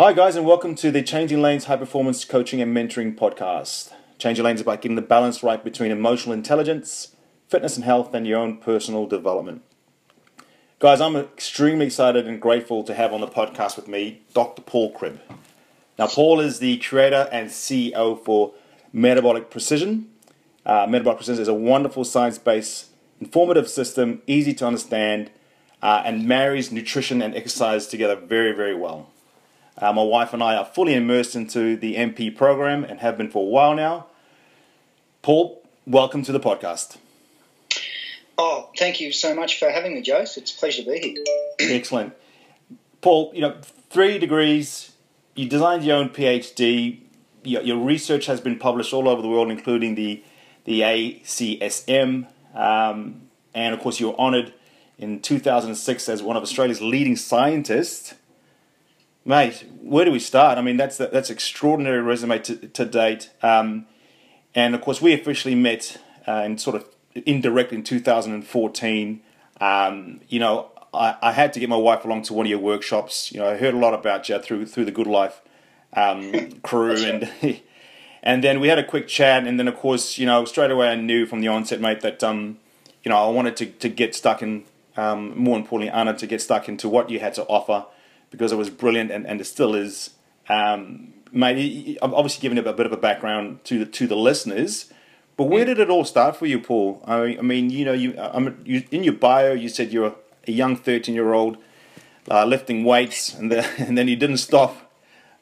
Hi, guys, and welcome to the Changing Lanes High Performance Coaching and Mentoring Podcast. Changing Lanes is about getting the balance right between emotional intelligence, fitness and health, and your own personal development. Guys, I'm extremely excited and grateful to have on the podcast with me Dr. Paul Cribb. Now, Paul is the creator and CEO for Metabolic Precision. Uh, Metabolic Precision is a wonderful science based, informative system, easy to understand, uh, and marries nutrition and exercise together very, very well. Uh, my wife and I are fully immersed into the MP program and have been for a while now. Paul, welcome to the podcast. Oh, thank you so much for having me, Jose. It's a pleasure to be here. Excellent. Paul, you know, three degrees, you designed your own PhD, your, your research has been published all over the world, including the, the ACSM, um, and of course, you were honored in 2006 as one of Australia's leading scientists mate, where do we start? I mean, that's that's extraordinary resume to, to date. Um, and of course, we officially met uh, in sort of indirect in 2014. Um, you know, I, I, had to get my wife along to one of your workshops. You know, I heard a lot about you through through the Good Life um, crew, and and then we had a quick chat. And then, of course, you know, straight away I knew from the onset, mate, that um, you know, I wanted to to get stuck in. Um, more importantly, Anna, to get stuck into what you had to offer because it was brilliant and, and it still is. Um, mate, I'm obviously giving a bit of a background to the to the listeners, but where did it all start for you, Paul? I, I mean, you know, you, I'm, you in your bio you said you're a young 13 year old uh, lifting weights, and, the, and then you didn't stop.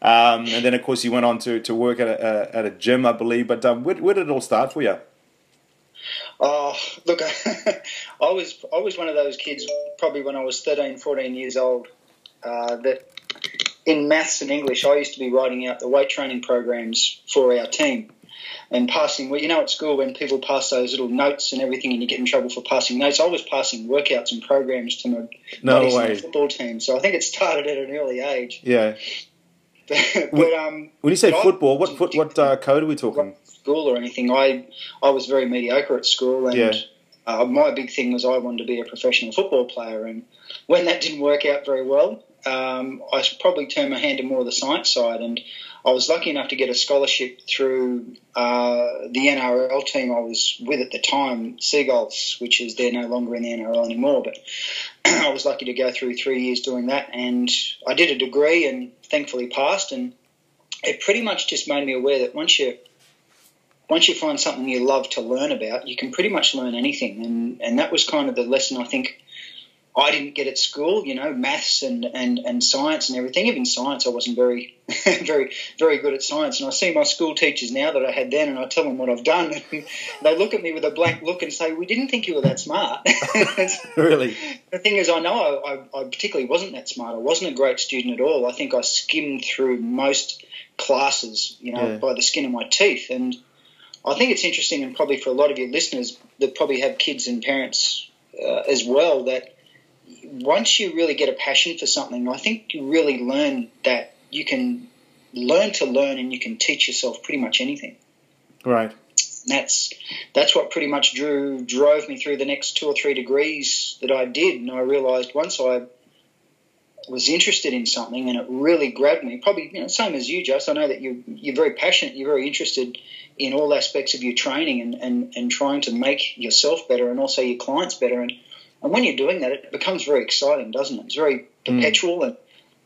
Um, and then, of course, you went on to, to work at a, at a gym, I believe. But um, where, where did it all start for you? Oh, look, I was I was one of those kids probably when I was 13, 14 years old uh, that in maths and English, I used to be writing out the weight training programs for our team and passing. Well, you know, at school when people pass those little notes and everything, and you get in trouble for passing notes, I was passing workouts and programs to my no way. football team. So I think it started at an early age. Yeah. but, but um, when you say football, what foot, what uh, code are we talking? School or anything? I I was very mediocre at school, and yeah. uh, my big thing was I wanted to be a professional football player. And when that didn't work out very well, um, I probably turned my hand to more of the science side, and I was lucky enough to get a scholarship through uh, the NRL team I was with at the time, Seagulls, which is they're no longer in the NRL anymore. But I was lucky to go through three years doing that, and I did a degree and thankfully passed. And it pretty much just made me aware that once you once you find something you love to learn about, you can pretty much learn anything. And and that was kind of the lesson I think I didn't get at school, you know, maths and, and, and science and everything. Even science, I wasn't very, very, very good at science. And I see my school teachers now that I had then, and I tell them what I've done. And they look at me with a blank look and say, "We didn't think you were that smart." really? The thing is, I know I, I, I particularly wasn't that smart. I wasn't a great student at all. I think I skimmed through most classes, you know, yeah. by the skin of my teeth. And I think it's interesting, and probably for a lot of your listeners that probably have kids and parents uh, as well, that once you really get a passion for something, I think you really learn that you can learn to learn and you can teach yourself pretty much anything. Right. And that's that's what pretty much drew drove me through the next two or three degrees that I did, and I realised once I was interested in something and it really grabbed me. Probably you know same as you, Just I know that you you're very passionate. You're very interested in all aspects of your training and, and, and trying to make yourself better and also your clients better. And and when you're doing that, it becomes very exciting, doesn't it? It's very perpetual, mm. and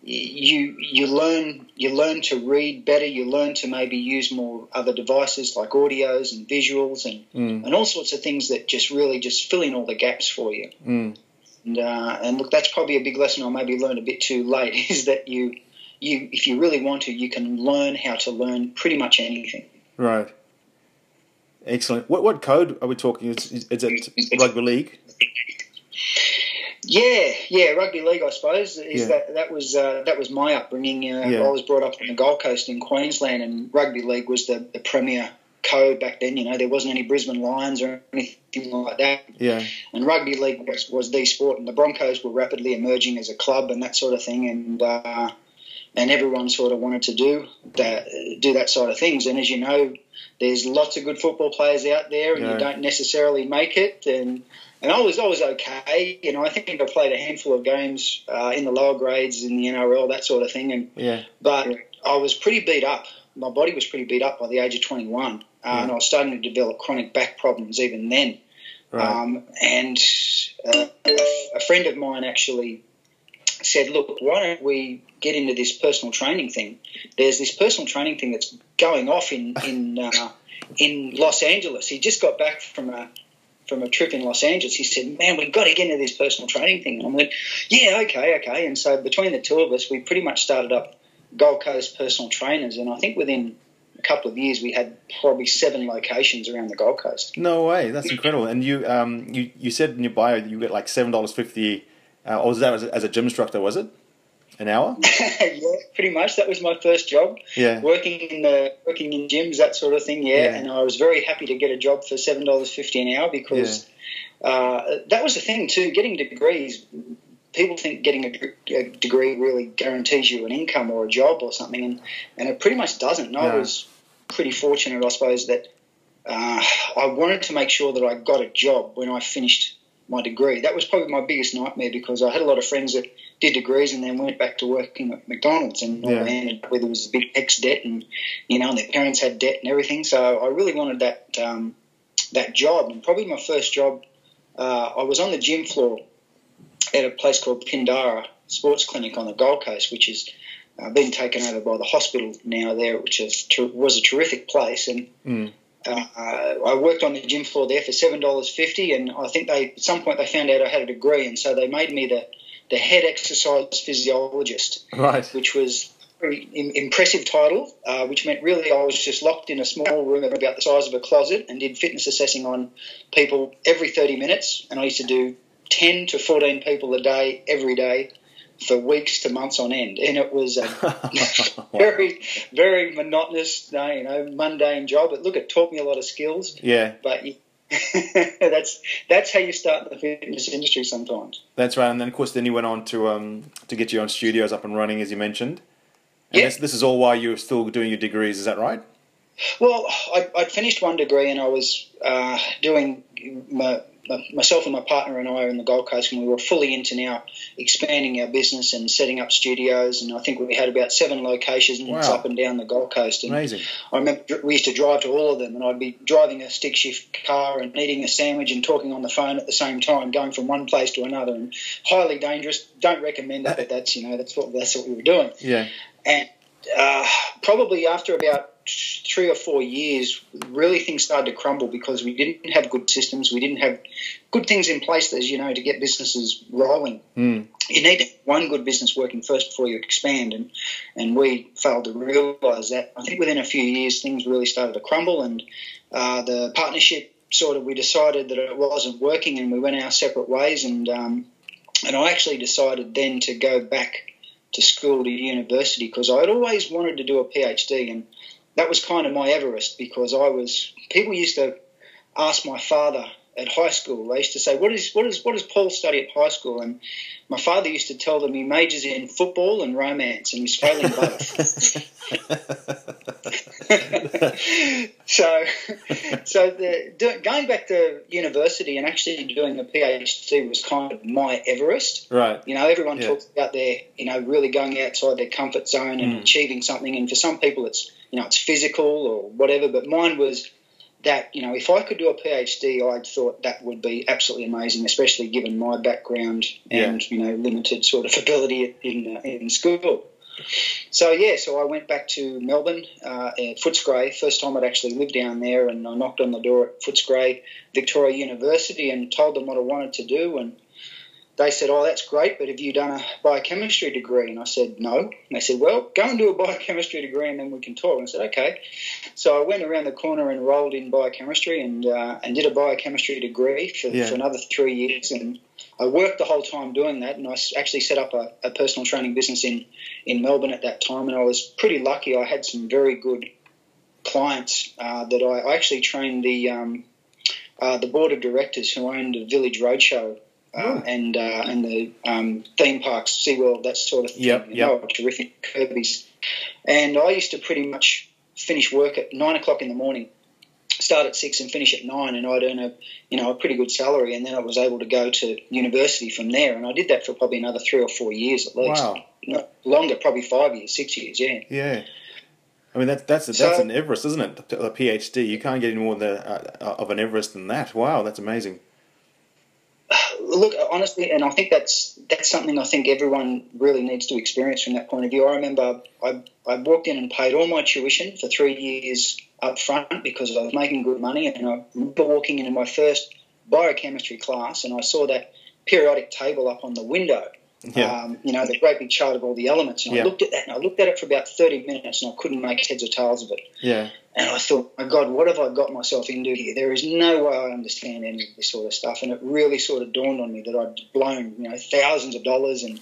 you you learn you learn to read better. You learn to maybe use more other devices like audios and visuals and mm. and all sorts of things that just really just fill in all the gaps for you. Mm. And uh, and look, that's probably a big lesson I maybe learned a bit too late is that you you if you really want to, you can learn how to learn pretty much anything. Right. Excellent. What what code are we talking? Is, is it rugby league? Yeah, yeah, rugby league, I suppose. Is yeah. that that was uh, that was my upbringing. Uh, yeah. I was brought up on the Gold Coast in Queensland, and rugby league was the, the premier code back then. You know, there wasn't any Brisbane Lions or anything like that. Yeah. And rugby league was, was the sport, and the Broncos were rapidly emerging as a club and that sort of thing. And uh, and everyone sort of wanted to do that do that sort of things. And as you know, there's lots of good football players out there, and yeah. you don't necessarily make it. And and I was I was okay. You know, I think I played a handful of games uh, in the lower grades in the NRL, that sort of thing. And yeah, but I was pretty beat up. My body was pretty beat up by the age of 21, uh, yeah. and I was starting to develop chronic back problems even then. Right. Um, and uh, a, a friend of mine actually said, "Look, why don't we get into this personal training thing? There's this personal training thing that's going off in in uh, in Los Angeles. He just got back from a from a trip in Los Angeles. He said, "Man, we've got to get into this personal training thing." And I went, "Yeah, okay, okay." And so between the two of us, we pretty much started up Gold Coast personal trainers, and I think within a couple of years, we had probably seven locations around the Gold Coast. No way, that's incredible. And you, um, you, you said in your bio that you get like seven dollars fifty. Uh, or was that as a, as a gym instructor? Was it? An hour? yeah, pretty much. That was my first job. Yeah, working in the working in gyms, that sort of thing. Yeah, yeah. and I was very happy to get a job for seven dollars fifty an hour because yeah. uh, that was the thing too. Getting degrees, people think getting a, a, degree really guarantees you an income or a job or something, and and it pretty much doesn't. No. I was pretty fortunate, I suppose, that uh, I wanted to make sure that I got a job when I finished my degree. That was probably my biggest nightmare because I had a lot of friends that did degrees and then went back to working at McDonald's and yeah. ended up with was a big HECS debt and you know and their parents had debt and everything. So I really wanted that um, that job and probably my first job. Uh, I was on the gym floor at a place called Pindara Sports Clinic on the Gold Coast, which has uh, been taken over by the hospital now there, which is, was a terrific place and. Mm. Uh, I worked on the gym floor there for seven dollars fifty, and I think they at some point they found out I had a degree, and so they made me the the head exercise physiologist, right? Which was a impressive title, uh, which meant really I was just locked in a small room about the size of a closet and did fitness assessing on people every 30 minutes, and I used to do 10 to 14 people a day every day for weeks to months on end, and it was a very, very monotonous, you know, mundane job. But look, it taught me a lot of skills. Yeah. But that's that's how you start the fitness industry sometimes. That's right, and then of course then you went on to um, to get your own studios up and running, as you mentioned. And yeah. this, this is all while you were still doing your degrees, is that right? Well, I, would finished one degree and I was uh, doing my myself and my partner and I are in the Gold Coast, and we were fully into now expanding our business and setting up studios. And I think we had about seven locations wow. up and down the Gold Coast. And Amazing. I remember we used to drive to all of them, and I'd be driving a stick shift car and eating a sandwich and talking on the phone at the same time, going from one place to another, and highly dangerous. Don't recommend it, but that's you know that's what that's what we were doing. Yeah. And uh, probably after about three or four years, really things started to crumble because we didn't have good systems. We didn't have good things in place, as you know, to get businesses rolling. Mm. You need one good business working first before you expand, and and we failed to realise that. I think within a few years, things really started to crumble, and uh, the partnership sort of we decided that it wasn't working, and we went our separate ways. And um, and I actually decided then to go back to school to university because I had always wanted to do a PhD and that was kind of my Everest because I was people used to ask my father at high school. They used to say, "What is what is what does Paul study at high school?" And my father used to tell them he majors in football and romance, and he's failing both. so, so the, do, going back to university and actually doing a PhD was kind of my Everest. Right. You know, everyone yeah. talks about their, you know, really going outside their comfort zone and mm. achieving something, and for some people, it's you know, it's physical or whatever. But mine was that you know if I could do a PhD, I thought that would be absolutely amazing, especially given my background and yeah. you know limited sort of ability in uh, in school. So yeah, so I went back to Melbourne uh, at Footscray. First time I'd actually lived down there, and I knocked on the door at Footscray Victoria University and told them what I wanted to do, and they said, "Oh, that's great, but have you done a biochemistry degree?" And I said, "No." And they said, "Well, go and do a biochemistry degree, and then we can talk." And I said, "Okay." So I went around the corner and enrolled in biochemistry and uh, and did a biochemistry degree for, yeah. for, another three years, and I worked the whole time doing that. And I actually set up a, a personal training business in in Melbourne at that time, and I was pretty lucky. I had some very good clients uh, that I, I, actually trained the um, uh, the board of directors who owned the Village Roadshow uh, and uh, and the um, theme parks, SeaWorld, that sort of thing. Yep, you know, terrific Kirby's. And I used to pretty much finish work at nine o'clock in the morning, start at six and finish at nine, and I'd earn a you know a pretty good salary, and then I was able to go to university from there, and I did that for probably another three or four years at least. Wow. Not longer, probably five years, six years, yeah. Yeah. I mean that's that's So- that's an Everest, isn't it? A PhD. You can't get any more than, uh, of an Everest than that. Wow, that's amazing. Look, honestly, and I think that's that's something I think everyone really needs to experience from that point of view. I remember I, I walked in and paid all my tuition for three years up front because I was making good money, and I remember walking into my first biochemistry class, and I saw that periodic table up on the window. Yeah. Um, you know, the great big chart of all the elements. And Yeah. I looked at that, and I looked at it for about 30 minutes, and I couldn't make heads or tails of it. Yeah. And I thought, my God, what have I got myself into here? There is no way I understand any of this sort of stuff. And it really sort of dawned on me that I'd blown, you know, thousands of dollars and,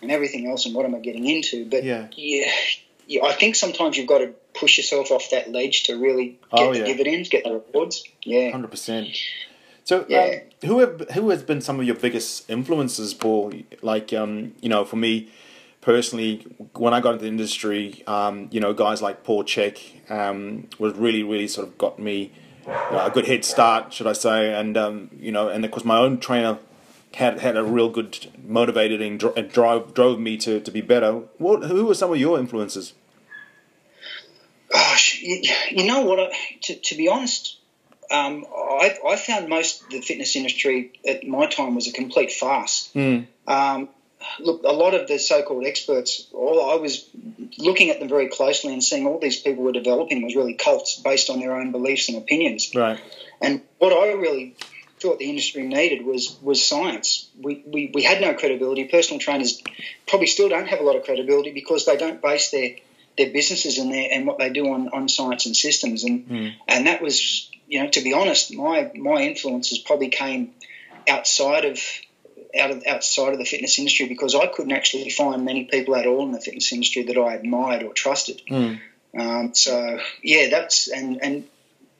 and everything else, and what am I getting into? But Yeah. yeah, yeah, I think sometimes you've got to push yourself off that ledge to really get Oh, the dividends, get the rewards. Yeah. Hundred percent. So, Yeah. um, who have who has been some of your biggest influences, Paul? Like, um, you know, for me personally, when I got into the industry, um, you know, guys like Paul Chek um, was really, really sort of got me uh, a good head start, should I say? And um, you know, and of course, my own trainer had had a real good motivated and, dro- and drove drove me to, to be better. What who were some of your influences? Gosh, you, you know what? I, to, to be honest, um, I, I found most of the fitness industry at my time was a complete farce. Mm. Um, look, a lot of the so-called experts, all I was looking at them very closely and seeing all these people were developing was really cults based on their own beliefs and opinions. Right. And what I really thought the industry needed was was science. We, we, we had no credibility. Personal trainers probably still don't have a lot of credibility because they don't base their their businesses and their and what they do on, on science and systems. And Mm. and that was you know to be honest, my my influences probably came outside of out of outside of the fitness industry because I couldn't actually find many people at all in the fitness industry that I admired or trusted. Mm. Um, so yeah, that's and and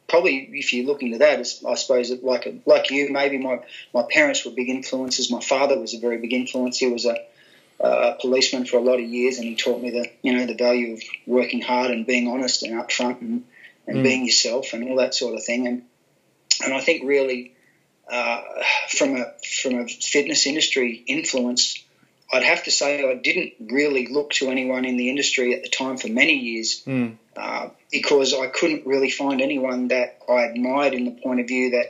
probably if you look into that, I suppose like like you, maybe my my parents were big influences. My father was a very big influence. He was a, a policeman for a lot of years, and he taught me the you know the value of working hard and being honest and upfront and and Mm. being yourself and all that sort of thing. And and I think really uh, from a from a fitness industry influence. I'd have to say I didn't really look to anyone in the industry at the time for many years Mm. uh, because I couldn't really find anyone that I admired in the point of view that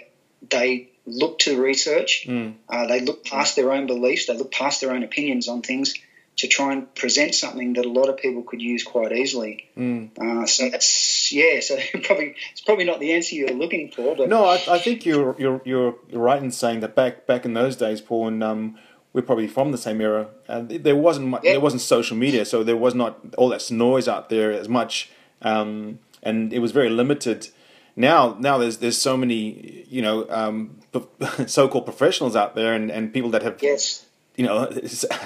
they looked to research, Mm. uh, they looked past their own beliefs, they looked past their own opinions on things to try and present something that a lot of people could use quite easily. Mm. Uh, so that's yeah. So probably it's probably not the answer you're looking for, but No, I, I think you're you're you're right in saying that back back in those days, Paul, and um, we're probably from the same era. And there wasn't much, Yeah. there wasn't social media, so there was not all that noise out there as much, um, and it was very limited. Now, now there's there's so many you know um, so-called professionals out there, and, and people that have yes, you know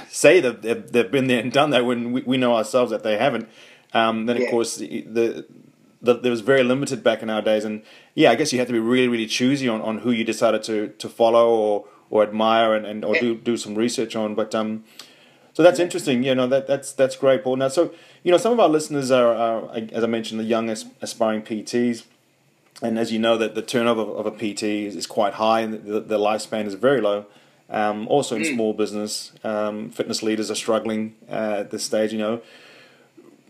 say that they've, they've been there and done that when we, we know ourselves that they haven't. Um, then of Yeah. course the, the, the there was very limited back in our days, and yeah, I guess you had to be really really choosy on, on who you decided to, to follow or, or admire and, and or Yeah. do do some research on. But um, so that's interesting. You know that that's that's great, Paul. Now, so you know some of our listeners are, are as I mentioned, the young aspiring PTs. And as you know, that the turnover of a PT is, is quite high, and the, the lifespan is very low. Um, also in small business, um, fitness leaders are struggling uh, at this stage. You know,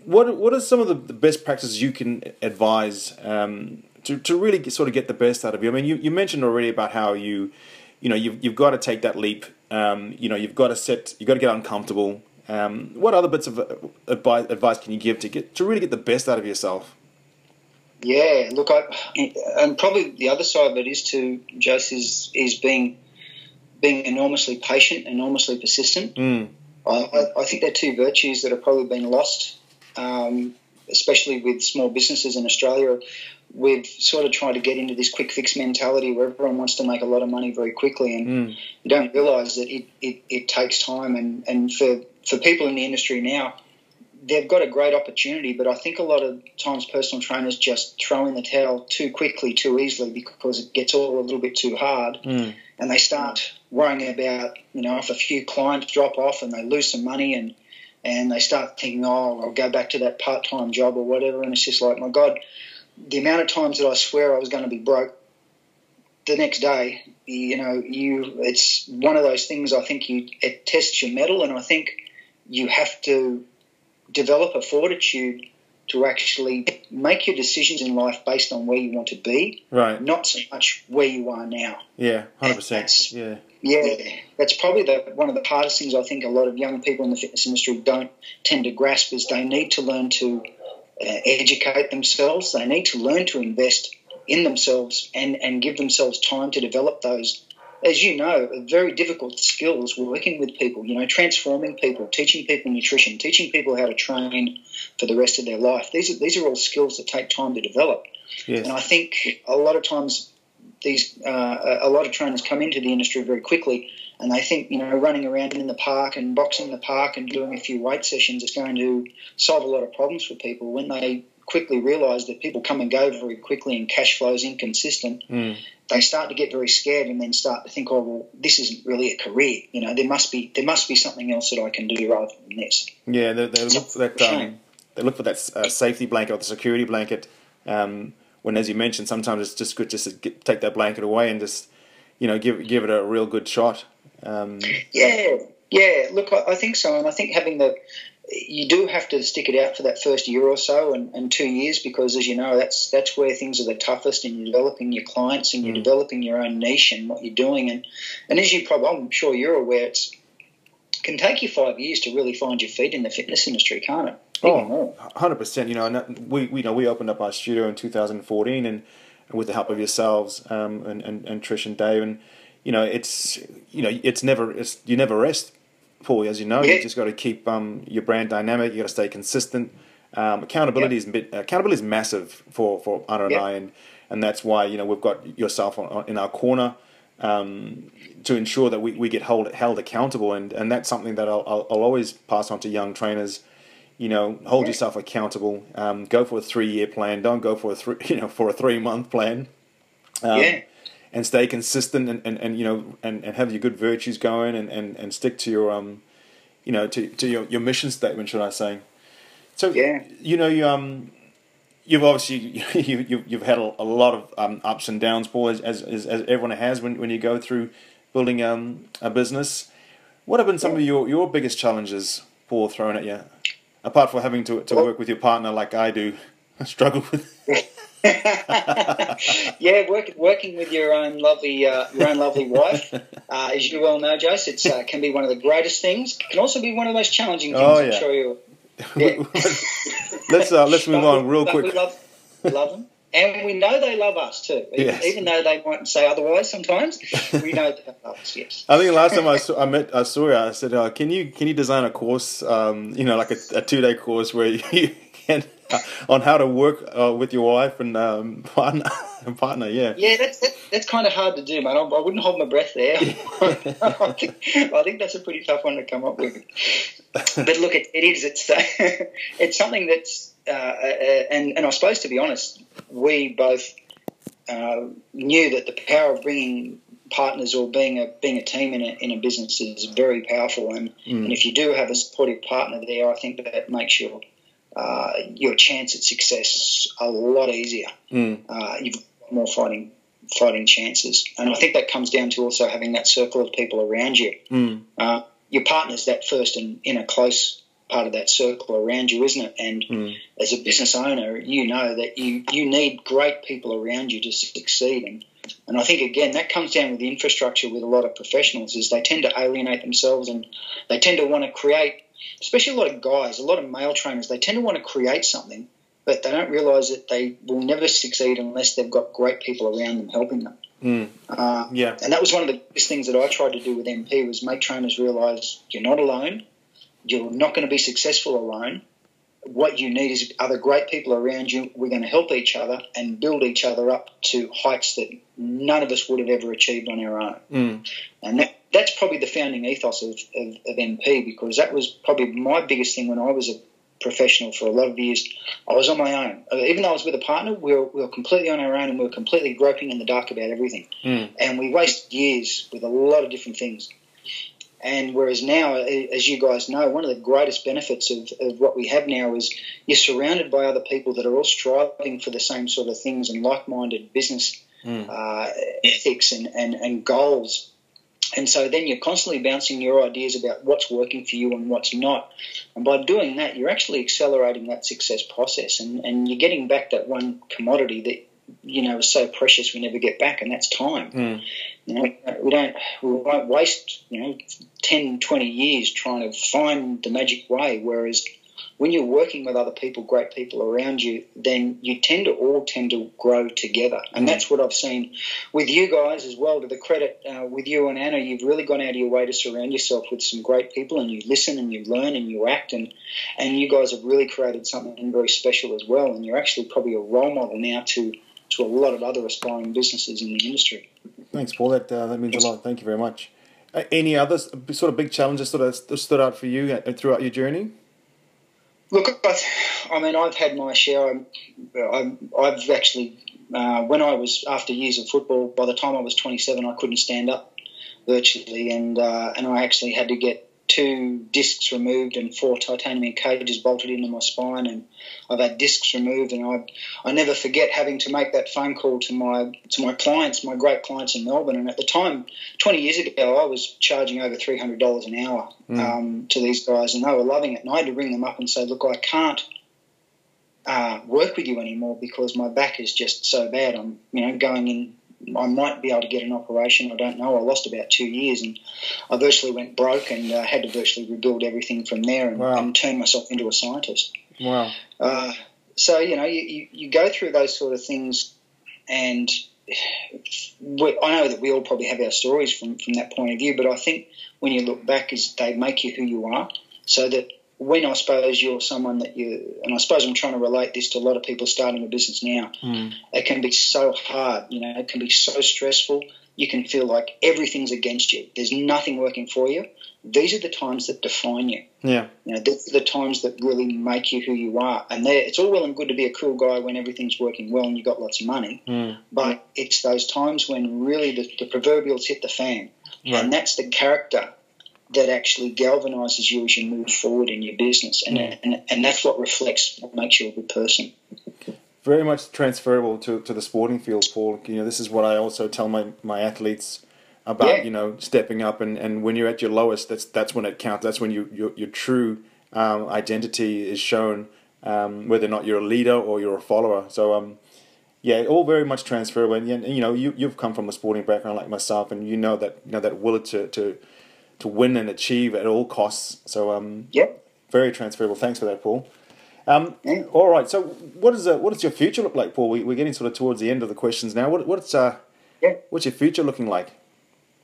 what what are some of the, the best practices you can advise um, to to really get, sort of get the best out of you? I mean, you, you mentioned already about how you, you know, you've you've got to take that leap. Um, you know, you've got to set, you've got to get uncomfortable. Um, what other bits of uh, advice, advice can you give to get to really get the best out of yourself? yeah. Look, I and probably the other side of it is to just is is being being enormously patient, enormously persistent. Mm. I, I, think they're two virtues that have probably been lost, um, especially with small businesses in Australia. We've sort of tried to get into this quick fix mentality where everyone wants to make a lot of money very quickly, and Mm. you don't realise that it, it, it takes time. And, and for, for people in the industry now, they've got a great opportunity, but I think a lot of times personal trainers just throw in the towel too quickly, too easily because it gets all a little bit too hard Mm. and they start worrying about you know if a few clients drop off and they lose some money and and they start thinking oh I'll go back to that part time job or whatever and it's just like my God the amount of times that I swear I was going to be broke the next day, you know, you it's one of those things. I think you it tests your mettle, and I think you have to develop a fortitude to actually make your decisions in life based on where you want to be, right? Not so much where you are now. Yeah, hundred percent. Yeah, yeah. That's probably the one of the hardest things I think a lot of young people in the fitness industry don't tend to grasp is they need to learn to uh, educate themselves. They need to learn to invest in themselves and, and give themselves time to develop those, as you know, very difficult skills working with people, you know, transforming people, teaching people nutrition, teaching people how to train for the rest of their life. These are, these are all skills that take time to develop. Yes. And I think a lot of times these uh, a lot of trainers come into the industry very quickly and they think you know running around in the park and boxing in the park and doing a few weight sessions is going to solve a lot of problems for people when they quickly realise that people come and go very quickly and cash flow is inconsistent, mm. they start to get very scared and then start to think, oh well, this isn't really a career. You know, there must be there must be something else that I can do rather than this. Yeah, they, they look for that. Um, they look for that uh, safety blanket or the security blanket. Um, when, as you mentioned, sometimes it's just good just to get, take that blanket away and just you know give give it a real good shot. Um, yeah, yeah. Look, I, I think so, and I think having the you do have to stick it out for that first year or so and, and, two years because, as you know, that's that's where things are the toughest, and you're developing your clients and you're mm. developing your own niche and what you're doing. And and as you probably, I'm sure you're aware, it can take you five years to really find your feet in the fitness industry, can't it? oh, 100 percent. You know, we, we you know we opened up our studio in 2014, and with the help of yourselves um, and, and and Trish and Dave, and you know, it's you know, it's never it's you never rest Paul, as you know, yeah. you just got to keep um, your brand dynamic. You got to stay consistent. Um, accountability is bit, accountability is massive for for Anna and I, and and that's why you know we've got yourself on, on, in our corner um, to ensure that we, we get held held accountable, and, and that's something that I'll, I'll, I'll always pass on to young trainers. You know, hold yeah. yourself accountable. Um, go for a three year plan. Don't go for a three you know for a three month plan. Um, yeah and stay consistent and, and, and you know and, and have your good virtues going and, and, and stick to your um you know to, to your, your mission statement should I say. So yeah. you know you um you've obviously you, you you've had a, a lot of um, ups and downs Paul as, as, as everyone has when, when you go through building um, a business. What have been some yeah. of your, your biggest challenges Paul thrown at you? Apart from having to, to work with your partner like I do I struggle with yeah, work, working with your own lovely, uh, your own lovely wife, uh, as you well know, Jose, it uh, can be one of the greatest things. It can also be one of the most challenging things. Oh, yeah. I'm sure you. Yeah. let's uh, let's move on real quick. We love, love them. And we know they love us too, even, yes. even though they might say otherwise. Sometimes we know they love us. Yes. I think last time I saw, I met I saw you, I said, uh, "Can you can you design a course? Um, you know, like a, a two day course where you can on how to work uh, with your wife and um, partner. partner, yeah. Yeah, that's that's, that's kind of hard to do, man. I, I wouldn't hold my breath there. I, think, I think that's a pretty tough one to come up with. But look, it, it is. It's uh, it's something that's uh, uh, and and I suppose to be honest, we both uh, knew that the power of bringing partners or being a being a team in a, in a business is very powerful and, mm. and if you do have a supportive partner there I think that makes your uh, your chance at success is a lot easier. Mm. Uh, you've got more fighting fighting chances, and I think that comes down to also having that circle of people around you. Mm. Uh, your partner's that first and in a close part of that circle around you, isn't it? And mm. as a business owner, you know that you you need great people around you to succeed. And and I think again that comes down with the infrastructure with a lot of professionals is they tend to alienate themselves and they tend to want to create especially a lot of guys, a lot of male trainers, they tend to want to create something, but they don't realise that they will never succeed unless they've got great people around them helping them. Mm. Uh, yeah, and that was one of the biggest things that I tried to do with MP was make trainers realise you're not alone, you're not going to be successful alone. What you need is other great people around you. We're going to help each other and build each other up to heights that none of us would have ever achieved on our own. Mm. And that, that's probably the founding ethos of, of, of, MP because that was probably my biggest thing when I was a professional for a lot of years. I was on my own. Uh, even though I was with a partner, we were, we were completely on our own and we were completely groping in the dark about everything. Mm. And we wasted years with a lot of different things. And whereas now, as you guys know, one of the greatest benefits of, of what we have now is you're surrounded by other people that are all striving for the same sort of things and like minded business mm. uh, ethics and, and, and goals. And so then you're constantly bouncing your ideas about what's working for you and what's not. And by doing that, you're actually accelerating that success process and, and you're getting back that one commodity that you know is so precious we never get back, and that's time. Mm. You know, we don't we won't waste you know 10, 20 years trying to find the magic way. Whereas when you're working with other people, great people around you, then you tend to all tend to grow together, and mm. that's what I've seen with you guys as well. To the credit uh, with you and Anna, you've really gone out of your way to surround yourself with some great people, and you listen and you learn and you act, and and you guys have really created something very special as well. And you're actually probably a role model now to to a lot of other aspiring businesses in the industry. Thanks, Paul. That uh, that means a lot. Thank you very much. Uh, any other sort of big challenges that stood out for you uh, throughout your journey? Look, I mean, I've had my share. i have actually, uh, when I was after years of football, by the time I was 27, I couldn't stand up virtually, and uh, and I actually had to get two discs removed and four titanium cages bolted into my spine, and I've had discs removed, and I I never forget having to make that phone call to my to my clients, my great clients in Melbourne, and at the time, 20 years ago, I was charging over $300 an hour mm. um, to these guys, and they were loving it, and I had to ring them up and say, look, I can't. Uh, work with you anymore because my back is just so bad. I'm, you know, going in I might be able to get an operation. I don't know. I lost about two years and I virtually went broke and uh, had to virtually rebuild everything from there and, wow. and turn myself into a scientist. Wow. Uh, so, you know, you, you, go through those sort of things and we, I know that we all probably have our stories from, from that point of view, but I think when you look back is they make you who you are so that when I suppose you're someone that you, and I suppose I'm trying to relate this to a lot of people starting a business now, mm. it can be so hard, you know, it can be so stressful. You can feel like everything's against you. There's nothing working for you. These are the times that define you. Yeah. You know, these are the times that really make you who you are. And it's all well and good to be a cool guy when everything's working well and you've got lots of money. Mm. But it's those times when really the, the proverbials hit the fan. Right. And that's the character that actually galvanizes you as you move forward in your business, and, mm. and and that's what reflects what makes you a good person. Very much transferable to, to the sporting field, Paul. You know, this is what I also tell my, my athletes about. Yeah. You know, stepping up, and, and when you're at your lowest, that's that's when it counts. That's when you your, your true um, identity is shown, um, whether or not you're a leader or you're a follower. So um, yeah, all very much transferable. And, and you know, you you've come from a sporting background like myself, and you know that you know that will to to to win and achieve at all costs. So um, yep, very transferable. Thanks for that, Paul. Um, yeah. All right. So, what is uh, what does your future look like, Paul? We, are getting sort of towards the end of the questions now. What, what's uh, yeah. what's your future looking like?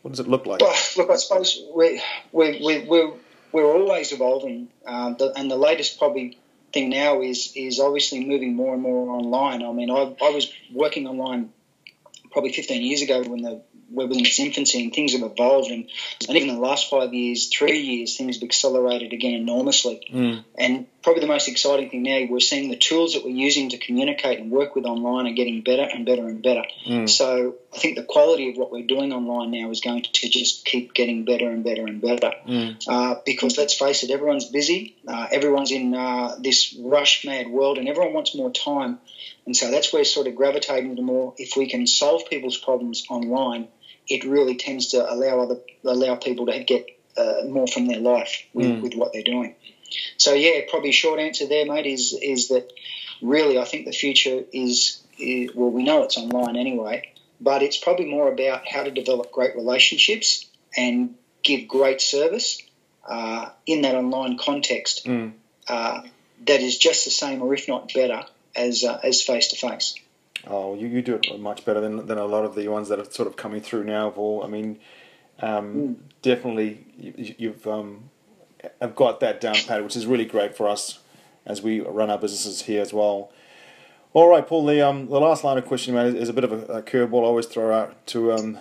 What does it look like? Well, look, I suppose we we we we're, we're always evolving, uh, the, and the latest probably thing now is is obviously moving more and more online. I mean, I I was working online probably 15 years ago when the web was in its infancy and things have evolved and, and even the last five years, three years, things have accelerated again enormously. Mm. And probably the most exciting thing now, we're seeing the tools that we're using to communicate and work with online are getting better and better and better. Mm. So I think the quality of what we're doing online now is going to just keep getting better and better and better. Mm. Uh, because let's face it, everyone's busy, uh, everyone's in uh, this rush mad world, and everyone wants more time. And so that's where sort of gravitating to more. If we can solve people's problems online, it really tends to allow other allow people to get uh, more from their life with, mm. with what they're doing. So yeah, probably short answer there, mate, is is that really I think the future is, is well we know it's online anyway, but it's probably more about how to develop great relationships and give great service uh, in that online context mm. uh, that is just the same or if not better as uh, as face to face. Oh, you, you do it much better than than a lot of the ones that are sort of coming through now. Paul, I mean, um, mm. definitely you, have um, have got that down pat, which is really great for us as we run our businesses here as well. All right, Paul. The um the last line of questioning is a bit of a, a curveball I always throw out to um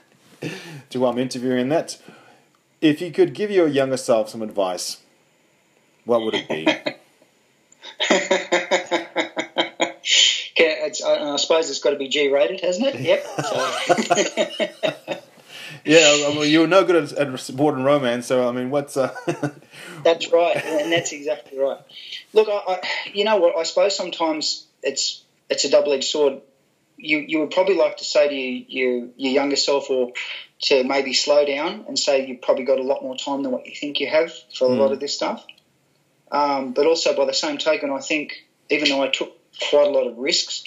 to um interviewing, and that if you could give your younger self some advice, what would it be? I suppose it's got to be G rated, hasn't it? Yep. yeah, I mean, you're no good at, at supporting romance, so I mean, what's? Uh... that's right, and that's exactly right. Look, I, I, you know what? I suppose sometimes it's it's a double edged sword. You you would probably like to say to you, you, your younger self, or to maybe slow down and say you've probably got a lot more time than what you think you have for mm. a lot hmm. of this stuff. Um, but also, by the same token, I think even though I took quite a lot of risks,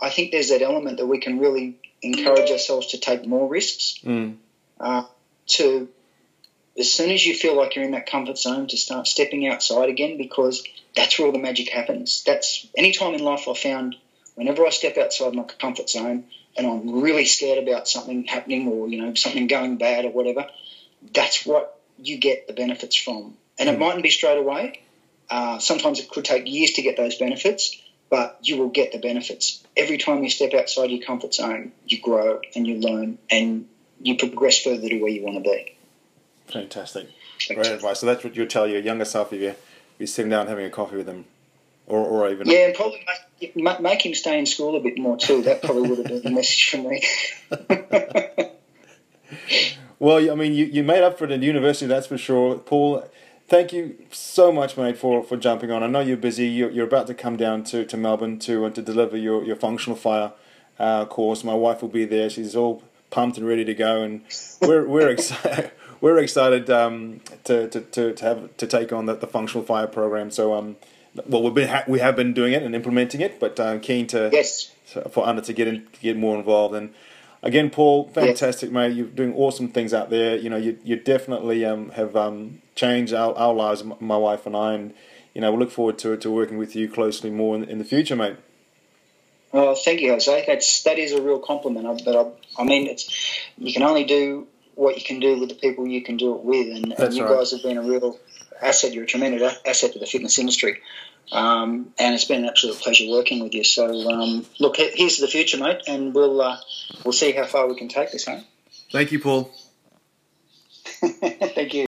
I think there's that element that we can really encourage ourselves to take more risks. Mm. Uh, to as soon as you feel like you're in that comfort zone, to start stepping outside again, because that's where all the magic happens. That's any time in life I found whenever I step outside my comfort zone and I'm really scared about something happening or you know something going bad or whatever, that's what you get the benefits from. And mm. it mightn't be straight away. Uh, sometimes it could take years to get those benefits, but you will get the benefits. Every time you step outside your comfort zone, you grow and you learn and you progress further to where you want to be. Fantastic. Great advice. So that's what you'd tell your younger self if you be sitting down having a coffee with him, or, or even yeah, and probably make, make him stay in school a bit more too. That probably would have been the message for me. well, I mean, you, you made up for it at university, that's for sure, Paul thank you so much, mate, for, for jumping on. I know you're busy. You're, you're about to come down to, to Melbourne to uh, to deliver your, your functional fire uh, course. My wife will be there. She's all pumped and ready to go, and we're we're excited. We're excited um, to, to, to, to have to take on the, the functional fire program. So, um, well, we've been ha- we have been doing it and implementing it, but uh, keen to yes. for Anna to get in, get more involved and again, Paul, fantastic, mate. You're doing awesome things out there. You know, you you definitely um, have um, changed our, our lives, my wife and I, and you know, we look forward to to working with you closely more in, in the future, mate. Well, thank you, Jose. That's that is a real compliment. But I, I mean, it's you can only do what you can do with the people you can do it with, and, and you right. guys have been a real asset. You're a tremendous asset to the fitness industry. Um, and it's been an absolute pleasure working with you. So, um, look, here's the future, mate, and we'll uh, we'll see how far we can take this, huh? Thank you, Paul. Thank you.